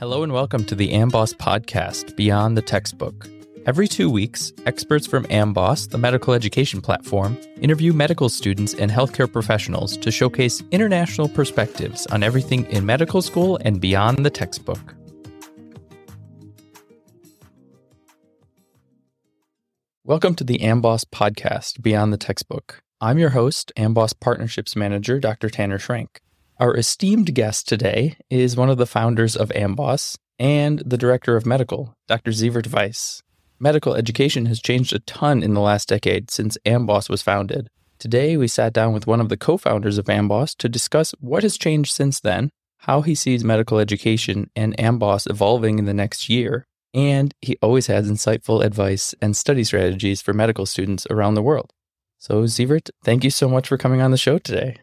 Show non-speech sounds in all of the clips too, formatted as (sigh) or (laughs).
Hello and welcome to the Amboss podcast, Beyond the Textbook. Every two weeks, experts from Amboss, the medical education platform, interview medical students and healthcare professionals to showcase international perspectives on everything in medical school and beyond the textbook. Welcome to the Amboss podcast, Beyond the Textbook. I'm your host, Amboss Partnerships Manager, Dr. Tanner Schrank. Our esteemed guest today is one of the founders of Amboss and the director of medical, Dr. Sievert Weiss. Medical education has changed a ton in the last decade since Amboss was founded. Today, we sat down with one of the co founders of Amboss to discuss what has changed since then, how he sees medical education and Amboss evolving in the next year, and he always has insightful advice and study strategies for medical students around the world. So, Sievert, thank you so much for coming on the show today.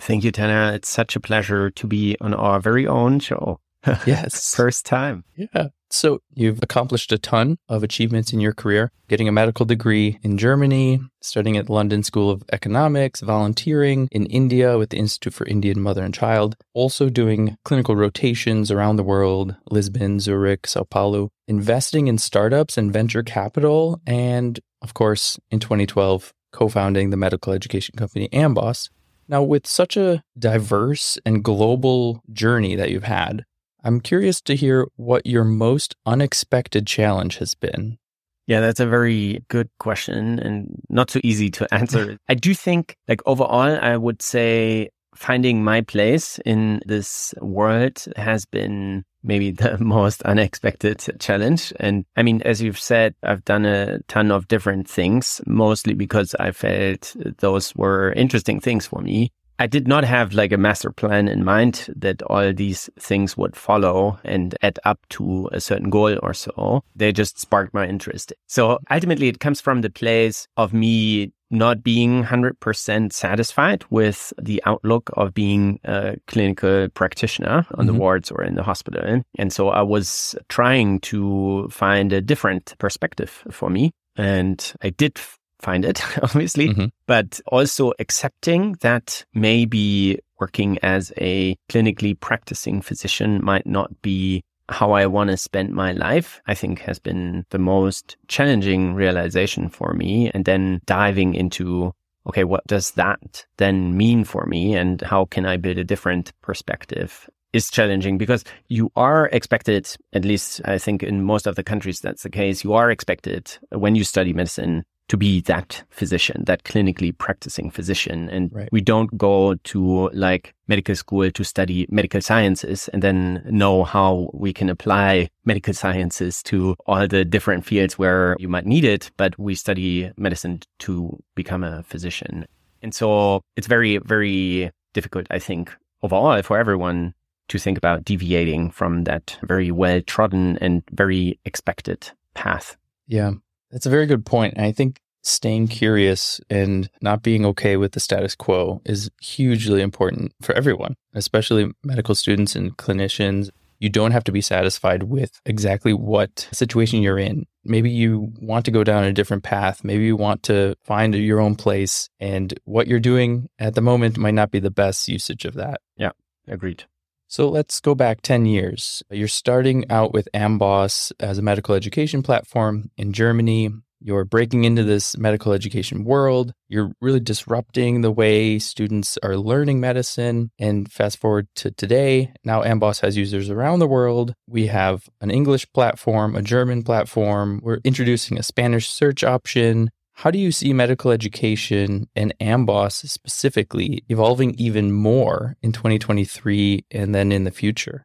Thank you, Tanner. It's such a pleasure to be on our very own show. (laughs) Yes. First time. Yeah. So you've accomplished a ton of achievements in your career, getting a medical degree in Germany, studying at London School of Economics, volunteering in India with the Institute for Indian Mother and Child, also doing clinical rotations around the world, Lisbon, Zurich, Sao Paulo, investing in startups and venture capital, and of course, in 2012, co-founding the medical education company Amboss. Now, with such a diverse and global journey that you've had, I'm curious to hear what your most unexpected challenge has been. Yeah, that's a very good question and not so easy to (laughs) answer. (laughs) I do think, like, overall, I would say finding my place in this world has been maybe (laughs) the most unexpected challenge. And I mean, as you've said, I've done a ton of different things, mostly because I felt those were interesting things for me. I did not have like a master plan in mind that all these things would follow and add up to a certain goal or so. They just sparked my interest. So ultimately it comes from the place of me not being 100% satisfied with the outlook of being a clinical practitioner on mm-hmm. the wards or in the hospital. And so I was trying to find a different perspective for me. And I did find it, (laughs) obviously, mm-hmm. but also accepting that maybe working as a clinically practicing physician might not be how I want to spend my life, I think has been the most challenging realization for me. And then diving into, okay, what does that then mean for me? And how can I build a different perspective? Is challenging because you are expected, at least I think in most of the countries that's the case, you are expected when you study medicine to be that physician, that clinically practicing physician. And right. we don't go to like medical school to study medical sciences and then know how we can apply medical sciences to all the different fields where you might need it. But we study medicine to become a physician. And so it's very, very difficult, I think, overall for everyone to think about deviating from that very well trodden and very expected path. Yeah. That's a very good point. I think staying curious and not being okay with the status quo is hugely important for everyone, especially medical students and clinicians. You don't have to be satisfied with exactly what situation you're in. Maybe you want to go down a different path. Maybe you want to find your own place, and what you're doing at the moment might not be the best usage of that. Yeah, agreed. So let's go back 10 years. You're starting out with Amboss as a medical education platform in Germany. You're breaking into this medical education world. You're really disrupting the way students are learning medicine. And fast forward to today, now Amboss has users around the world. We have an English platform, a German platform. We're introducing a Spanish search option. How do you see medical education and Amboss specifically evolving even more in 2023 and then in the future?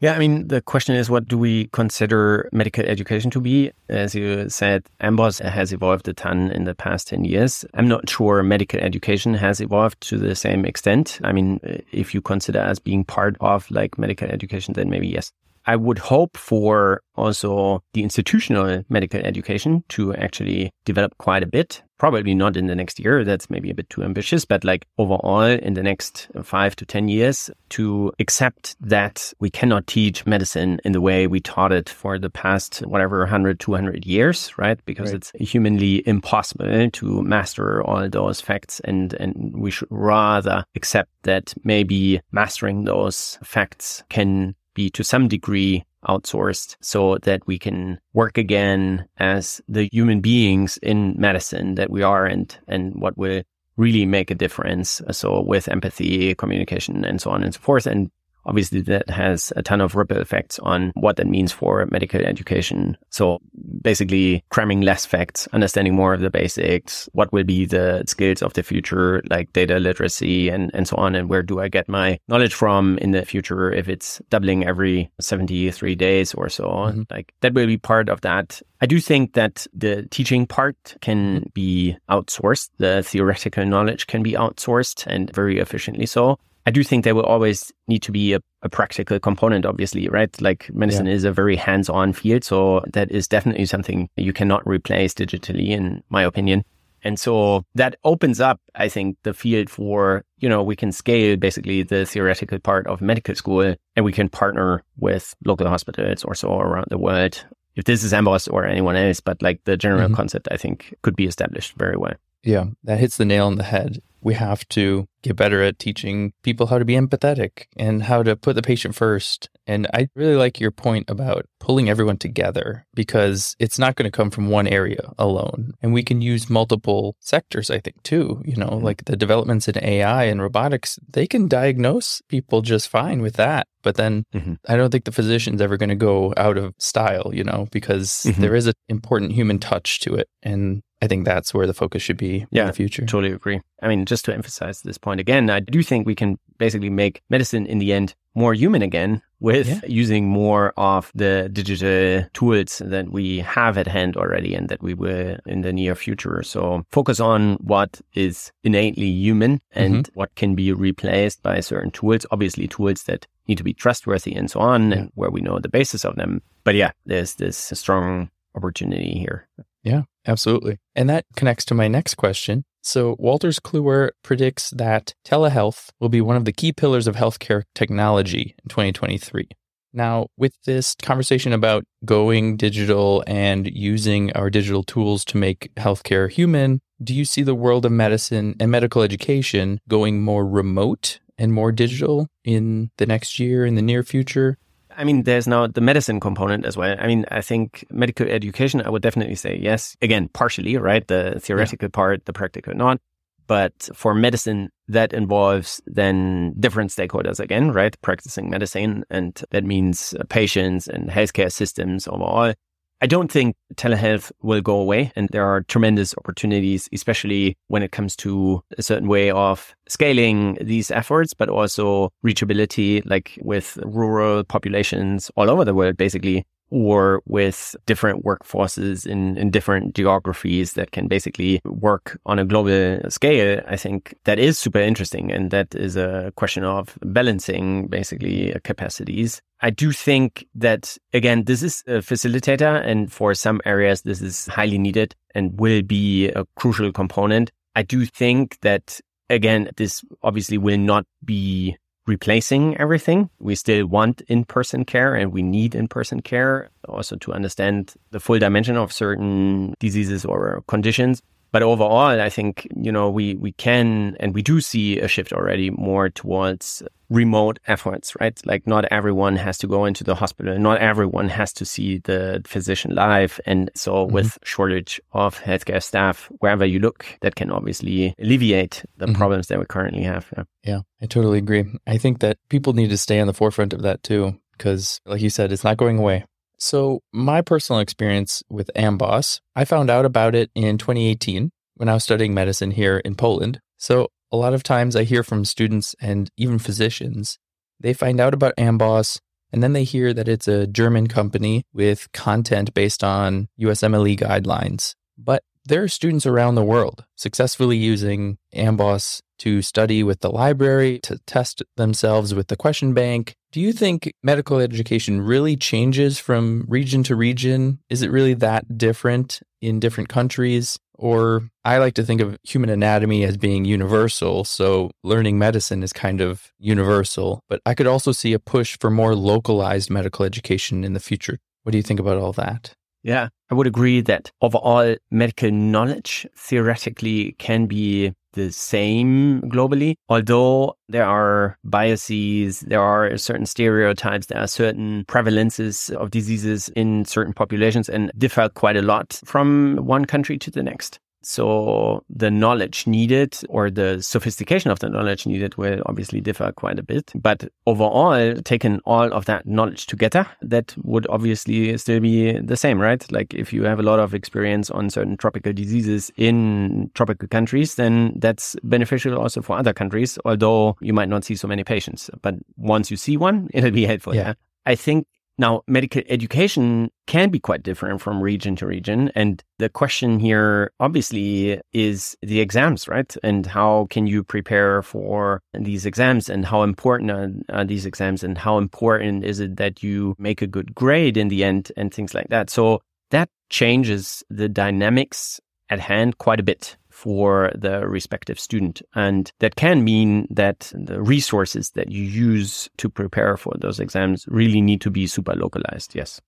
Yeah, I mean, the question is, what do we consider medical education to be? As you said, Amboss has evolved a ton in the past 10 years. I'm not sure medical education has evolved to the same extent. I mean, if you consider as being part of like medical education, then maybe yes. I would hope for also the institutional medical education to actually develop quite a bit. Probably not in the next year. That's maybe a bit too ambitious, but like overall in the next five to 10 years to accept that we cannot teach medicine in the way we taught it for the past, whatever, 100, 200 years, right? Because right. it's humanly impossible to master all those facts. And, and we should rather accept that maybe mastering those facts can be to some degree outsourced so that we can work again as the human beings in medicine that we are and, and what will really make a difference. So with empathy, communication, and so on and so forth. And obviously that has a ton of ripple effects on what that means for medical education. So basically cramming less facts, understanding more of the basics, what will be the skills of the future, like data literacy and, and so on. And where do I get my knowledge from in the future if it's doubling every 73 days or so? Mm-hmm. Like that will be part of that. I do think that the teaching part can be outsourced. The theoretical knowledge can be outsourced and very efficiently so. I do think there will always need to be a, a practical component, obviously, right? Like medicine yeah. is a very hands on field. So that is definitely something you cannot replace digitally, in my opinion. And so that opens up, I think, the field for, you know, we can scale basically the theoretical part of medical school and we can partner with local hospitals or so around the world. If this is Amboss or anyone else, but like the general mm-hmm. concept, I think could be established very well. Yeah, that hits the nail on the head we have to get better at teaching people how to be empathetic and how to put the patient first. And I really like your point about pulling everyone together because it's not going to come from one area alone. And we can use multiple sectors, I think, too. You know, mm-hmm. like the developments in AI and robotics, they can diagnose people just fine with that. But then mm-hmm. I don't think the physician's ever going to go out of style, you know, because mm-hmm. there is an important human touch to it. And I think that's where the focus should be yeah, in the future. Totally agree. I mean, just to emphasize this point again, I do think we can basically make medicine in the end more human again with yeah. using more of the digital tools that we have at hand already and that we will in the near future. So focus on what is innately human and mm-hmm. what can be replaced by certain tools, obviously tools that need to be trustworthy and so on yeah. and where we know the basis of them. But yeah, there's this strong opportunity here. Yeah, absolutely. And that connects to my next question. So, Wolters Kluwer predicts that telehealth will be one of the key pillars of healthcare technology in 2023. Now, with this conversation about going digital and using our digital tools to make healthcare human, do you see the world of medicine and medical education going more remote and more digital in the next year, in the near future? I mean, there's now the medicine component as well. I mean, I think medical education, I would definitely say yes. Again, partially, right? The theoretical yeah. part, the practical not. But for medicine, that involves then different stakeholders again, right? Practicing medicine. And that means patients and healthcare systems overall. I don't think telehealth will go away. And there are tremendous opportunities, especially when it comes to a certain way of scaling these efforts, but also reachability, like with rural populations all over the world, basically or with different workforces in, in different geographies that can basically work on a global scale, I think that is super interesting. And that is a question of balancing basically capacities. I do think that, again, this is a facilitator. And for some areas, this is highly needed and will be a crucial component. I do think that, again, this obviously will not be replacing everything. We still want in-person care and we need in-person care also to understand the full dimension of certain diseases or conditions. But overall, I think, you know, we, we can and we do see a shift already more towards remote efforts, right? Like not everyone has to go into the hospital. Not everyone has to see the physician live. And so mm-hmm. with shortage of healthcare staff, wherever you look, that can obviously alleviate the mm-hmm. problems that we currently have. Yeah. yeah, I totally agree. I think that people need to stay on the forefront of that too, because like you said, it's not going away. So, my personal experience with Amboss, I found out about it in 2018 when I was studying medicine here in Poland. So, a lot of times I hear from students and even physicians, they find out about Amboss and then they hear that it's a German company with content based on USMLE guidelines. But there are students around the world successfully using Amboss to study with the library, to test themselves with the question bank. Do you think medical education really changes from region to region? Is it really that different in different countries? Or I like to think of human anatomy as being universal. So learning medicine is kind of universal. But I could also see a push for more localized medical education in the future. What do you think about all that? Yeah, I would agree that overall medical knowledge theoretically can be the same globally, although there are biases, there are certain stereotypes, there are certain prevalences of diseases in certain populations and differ quite a lot from one country to the next. So the knowledge needed or the sophistication of the knowledge needed will obviously differ quite a bit. But overall, taking all of that knowledge together, that would obviously still be the same, right? Like if you have a lot of experience on certain tropical diseases in tropical countries, then that's beneficial also for other countries, although you might not see so many patients. But once you see one, (laughs) it'll be helpful. Yeah. yeah? I think now, medical education can be quite different from region to region. And the question here, obviously, is the exams, right? And how can you prepare for these exams and how important are, are, these exams and how important is it that you make a good grade in the end and things like that. So that changes the dynamics at hand quite a bit for the respective student. And that can mean that the resources that you use to prepare for those exams really need to be super localized. Yes.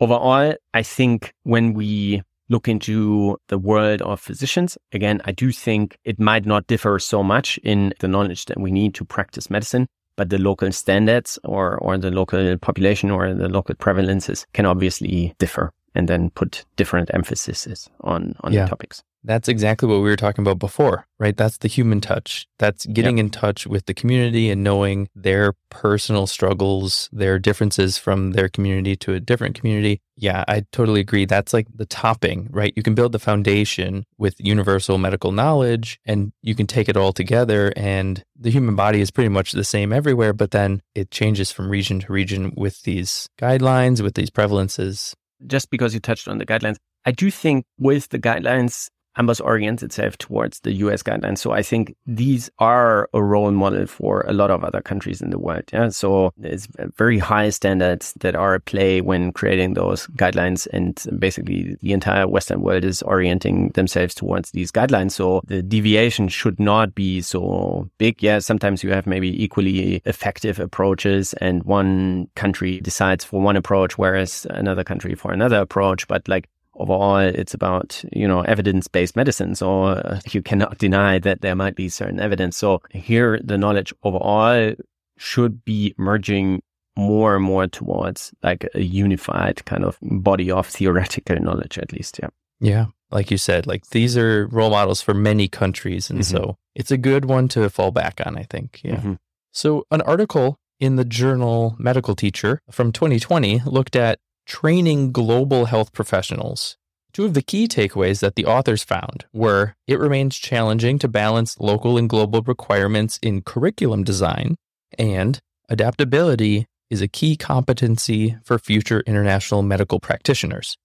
Overall, I think when we look into the world of physicians, again, I do think it might not differ so much in the knowledge that we need to practice medicine but the local standards or, or the local population or the local prevalences can obviously differ and then put different emphases on, on yeah. the topics. That's exactly what we were talking about before, right? That's the human touch. That's getting yep. in touch with the community and knowing their personal struggles, their differences from their community to a different community. Yeah, I totally agree. That's like the topping, right? You can build the foundation with universal medical knowledge and you can take it all together and the human body is pretty much the same everywhere, but then it changes from region to region with these guidelines, with these prevalences. Just because you touched on the guidelines, I do think with the guidelines, Amboss orients itself towards the US guidelines. So I think these are a role model for a lot of other countries in the world. Yeah. So it's very high standards that are at play when creating those guidelines. And basically the entire Western world is orienting themselves towards these guidelines. So the deviation should not be so big. Yeah. Sometimes you have maybe equally effective approaches and one country decides for one approach, whereas another country for another approach. But like overall it's about you know evidence-based medicine so uh, you cannot deny that there might be certain evidence so here the knowledge overall should be merging more and more towards like a unified kind of body of theoretical knowledge at least yeah yeah like you said like these are role models for many countries and mm-hmm. so it's a good one to fall back on i think yeah mm-hmm. so an article in the journal medical teacher from 2020 looked at training global health professionals. Two of the key takeaways that the authors found were it remains challenging to balance local and global requirements in curriculum design, and adaptability is a key competency for future international medical practitioners.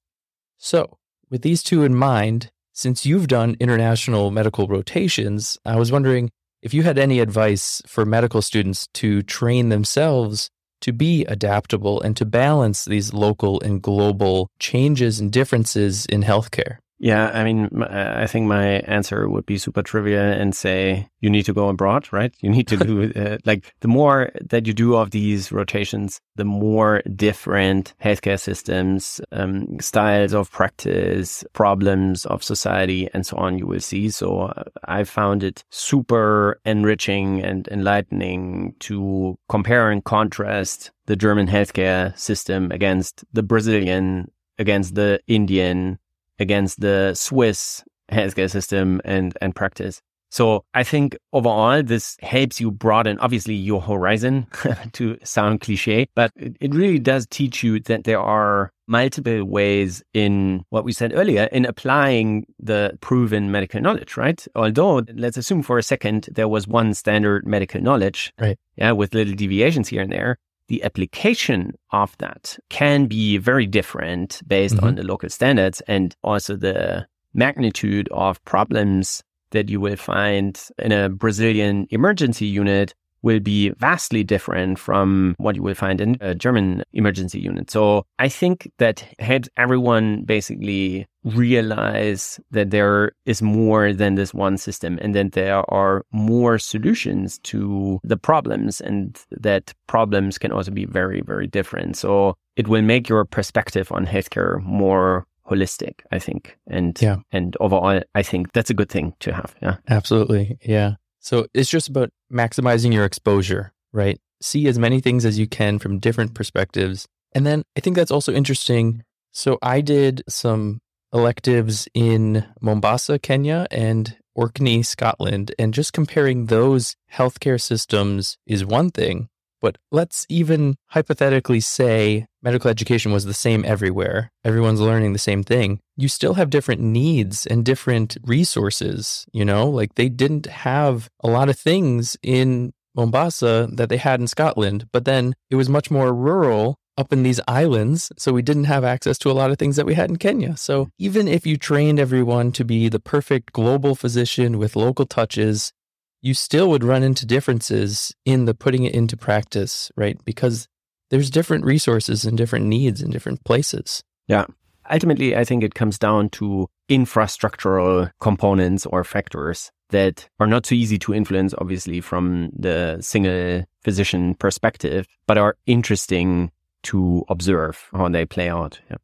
So, with these two in mind, since you've done international medical rotations, I was wondering if you had any advice for medical students to train themselves to be adaptable and to balance these local and global changes and differences in healthcare? Yeah, I mean, I think my answer would be super trivial and say you need to go abroad, right? You need to (laughs) do uh, like the more that you do of these rotations, the more different healthcare systems, um, styles of practice, problems of society, and so on you will see. So uh, I found it super enriching and enlightening to compare and contrast the German healthcare system against the Brazilian, against the Indian, against the Swiss healthcare system and, and practice. So I think overall, this helps you broaden, obviously, your horizon (laughs) to sound cliche, but it, it really does teach you that there are multiple ways in what we said earlier in applying the proven medical knowledge, right? Although let's assume for a second there was one standard medical knowledge, right? Yeah, with little deviations here and there the application of that can be very different based mm-hmm. on the local standards and also the magnitude of problems that you will find in a Brazilian emergency unit will be vastly different from what you will find in a German emergency unit. So I think that helps everyone basically realize that there is more than this one system and that there are more solutions to the problems and that problems can also be very, very different. So it will make your perspective on healthcare more holistic, I think. And Yeah. and overall I think that's a good thing to have. Yeah. Absolutely. Yeah. So it's just about maximizing your exposure, right? See as many things as you can from different perspectives. And then I think that's also interesting. So I did some electives in Mombasa, Kenya and Orkney, Scotland, and just comparing those healthcare systems is one thing. But let's even hypothetically say medical education was the same everywhere. Everyone's learning the same thing. You still have different needs and different resources, you know? Like they didn't have a lot of things in Mombasa that they had in Scotland, but then it was much more rural up in these islands. So we didn't have access to a lot of things that we had in Kenya. So even if you trained everyone to be the perfect global physician with local touches, you still would run into differences in the putting it into practice, right? Because there's different resources and different needs in different places. Yeah. Ultimately, I think it comes down to infrastructural components or factors that are not so easy to influence, obviously, from the single physician perspective, but are interesting to observe how they play out. Yeah.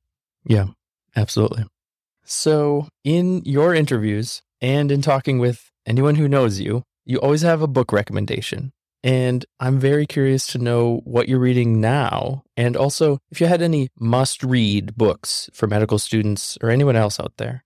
Yeah, absolutely. So, in your interviews and in talking with anyone who knows you, you always have a book recommendation. And I'm very curious to know what you're reading now. And also, if you had any must read books for medical students or anyone else out there.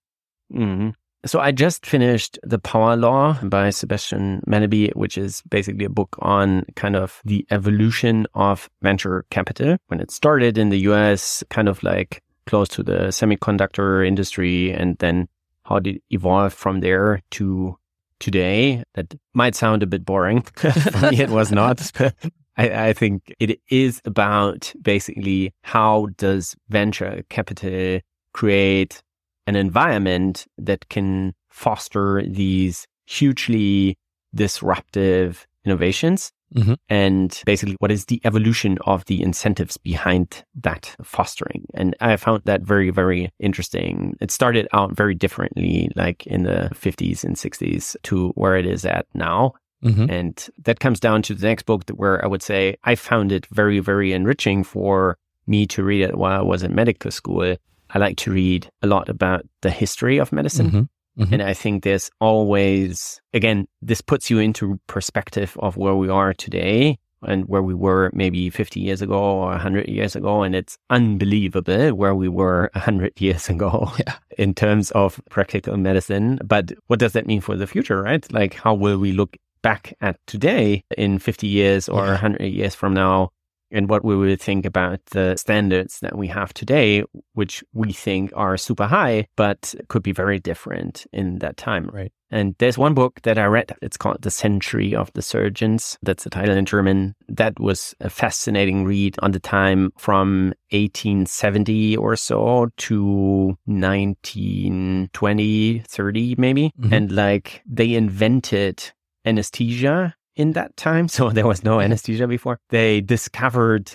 hmm So I just finished The Power Law by Sebastian Mallaby, which is basically a book on kind of the evolution of venture capital. When it started in the US, kind of like close to the semiconductor industry, and then how did it evolve from there to today. That might sound a bit boring. (laughs) For me, it was not. (laughs) I, I think it is about basically how does venture capital create an environment that can foster these hugely disruptive innovations. Mhm. And basically, what is the evolution of the incentives behind that fostering? And I found that very, very interesting. It started out very differently, like in the 50s and 60s to where it is at now. Mm-hmm. And that comes down to the next book that where I would say I found it very, very enriching for me to read it while I was in medical school. I like to read a lot about the history of medicine. Mhm. Mhm. And I think there's always, again, this puts you into perspective of where we are today and where we were maybe 50 years ago or 100 years ago. And it's unbelievable where we were 100 (laughs) years ago (laughs) Yeah. in terms of practical medicine. But what does that mean for the future, right? Like, how will we look back at today in 50 years or Yeah. 100 years from now? And what we will think about the standards that we have today, which we think are super high, but could be very different in that time. Right. And there's one book that I read. It's called The Century of the Surgeons. That's the title in German. That was a fascinating read on the time from 1870 or so to 1920, 30 maybe. Mhm. And like they invented anesthesia in that time. So (laughs) there was no anesthesia before. They discovered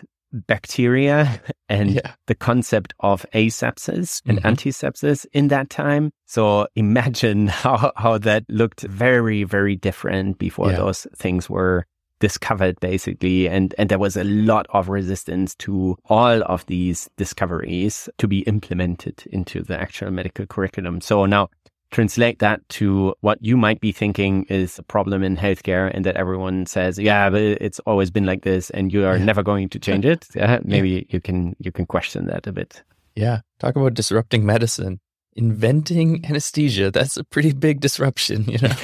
bacteria (laughs) and Yeah. the concept of asepsis and Mhm. antisepsis in that time. So imagine (laughs) how, how that looked very, very different before Yeah. those things were discovered basically. And, and there was a lot of resistance to all of these discoveries to be implemented into the actual medical curriculum. So now translate that to what you might be thinking is a problem in healthcare and that everyone says, yeah, but it's always been like this and you are Yeah. never going to change it. (laughs) Yeah, maybe you can, you can question that a bit. Yeah. Talk about disrupting medicine. Inventing anesthesia. That's a pretty big disruption, you know?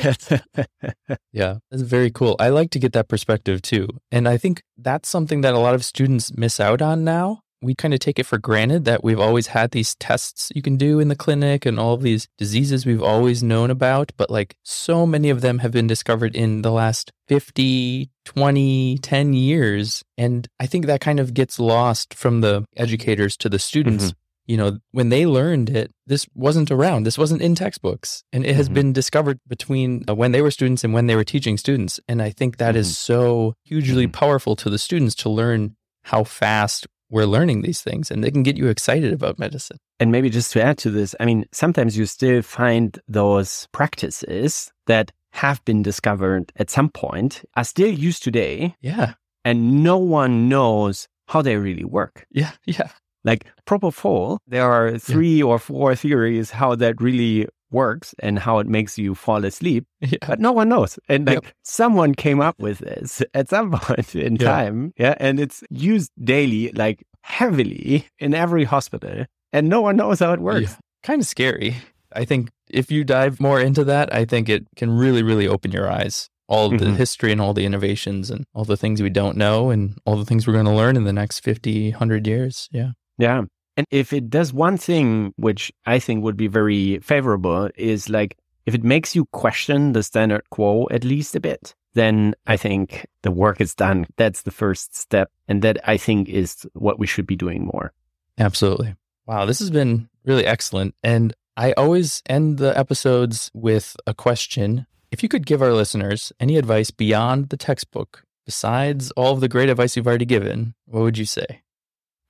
(laughs) (laughs) Yeah, that's very cool. I like to get that perspective too. And I think that's something that a lot of students miss out on now. We kind of take it for granted that we've always had these tests you can do in the clinic and all of these diseases we've always known about. But like so many of them have been discovered in the last 50, 20, 10 years. And I think that kind of gets lost from the educators to the students. You know, when they learned it, this wasn't around. This wasn't in textbooks. And it has Mhm. been discovered between uh, when they were students and when they were teaching students. And I think that is Mhm. so hugely Mhm. powerful to the students to learn how fast we're learning these things and they can get you excited about medicine. And maybe just to add to this, I mean, sometimes you still find those practices that have been discovered at some point are still used today Yeah. and no one knows how they really work. Yeah. (laughs) Yeah. Like propofol, there are three yeah. or four theories how that really works and how it makes you fall asleep, (laughs) yeah. but no one knows. And like yep. someone came up with this (laughs) at some point in yeah. time. Yeah. And it's used daily, like heavily in every hospital, and no one knows how it works. Kind of scary. I think if you dive more into that, I think it can really, really open your eyes. All mm-hmm. the history and all the innovations and all the things we don't know and all the things we're going to learn in the next 50, 100 years. Yeah. Yeah. And if it does one thing, which I think would be very favorable, is like if it makes you question the standard quo at least a bit, then I think the work is done. That's the first step. And that I think is what we should be doing more. Absolutely. Wow. This has been really excellent. And I always end the episodes with a question. If you could give our listeners any advice beyond the textbook, besides all of the great advice you've already given, what would you say?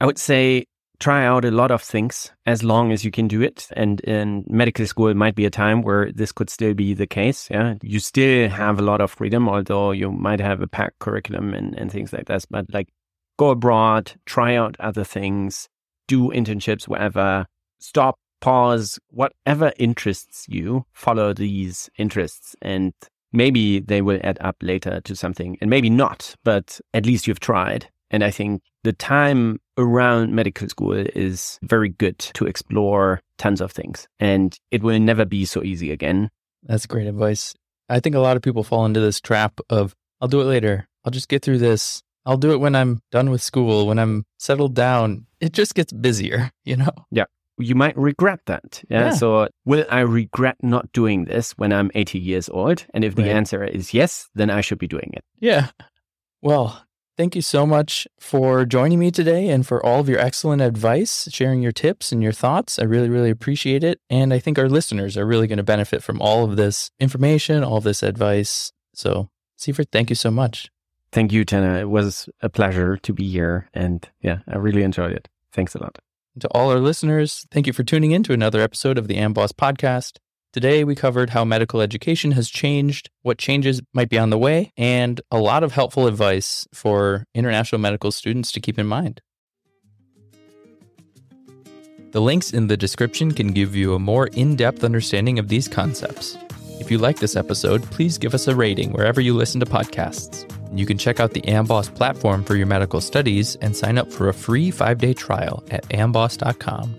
I would say try out a lot of things as long as you can do it. And in medical school, it might be a time where this could still be the case. Yeah. You still have a lot of freedom, although you might have a packed curriculum and, and things like that. But like go abroad, try out other things, do internships wherever, stop, pause, whatever interests you, follow these interests and maybe they will add up later to something and maybe not, but at least you've tried. And I think the time around medical school is very good to explore tons of things. And it will never be so easy again. That's great advice. I think a lot of people fall into this trap of, I'll do it later. I'll just get through this. I'll do it when I'm done with school, when I'm settled down. It just gets busier, (laughs) you know? Yeah. You might regret that. Yeah? yeah. So, will I regret not doing this when I'm 80 years old? And if the answer is yes, then I should be doing it. Yeah. Well, Thank you so much for joining me today and for all of your excellent advice, sharing your tips and your thoughts. I really, really appreciate it. And I think our listeners are really going to benefit from all of this information, all of this advice. So, Sievert, thank you so much. Thank you, Tanner. It was a pleasure to be here. And yeah, I really enjoyed it. Thanks a lot. And to all our listeners, thank you for tuning in to another episode of the Amboss podcast. Today, we covered how medical education has changed, what changes might be on the way, and a lot of helpful advice for international medical students to keep in mind. The links in the description can give you a more in depth understanding of these concepts. If you like this episode, please give us a rating wherever you listen to podcasts. You can check out the Amboss platform for your medical studies and sign up for a free five day trial at amboss.com.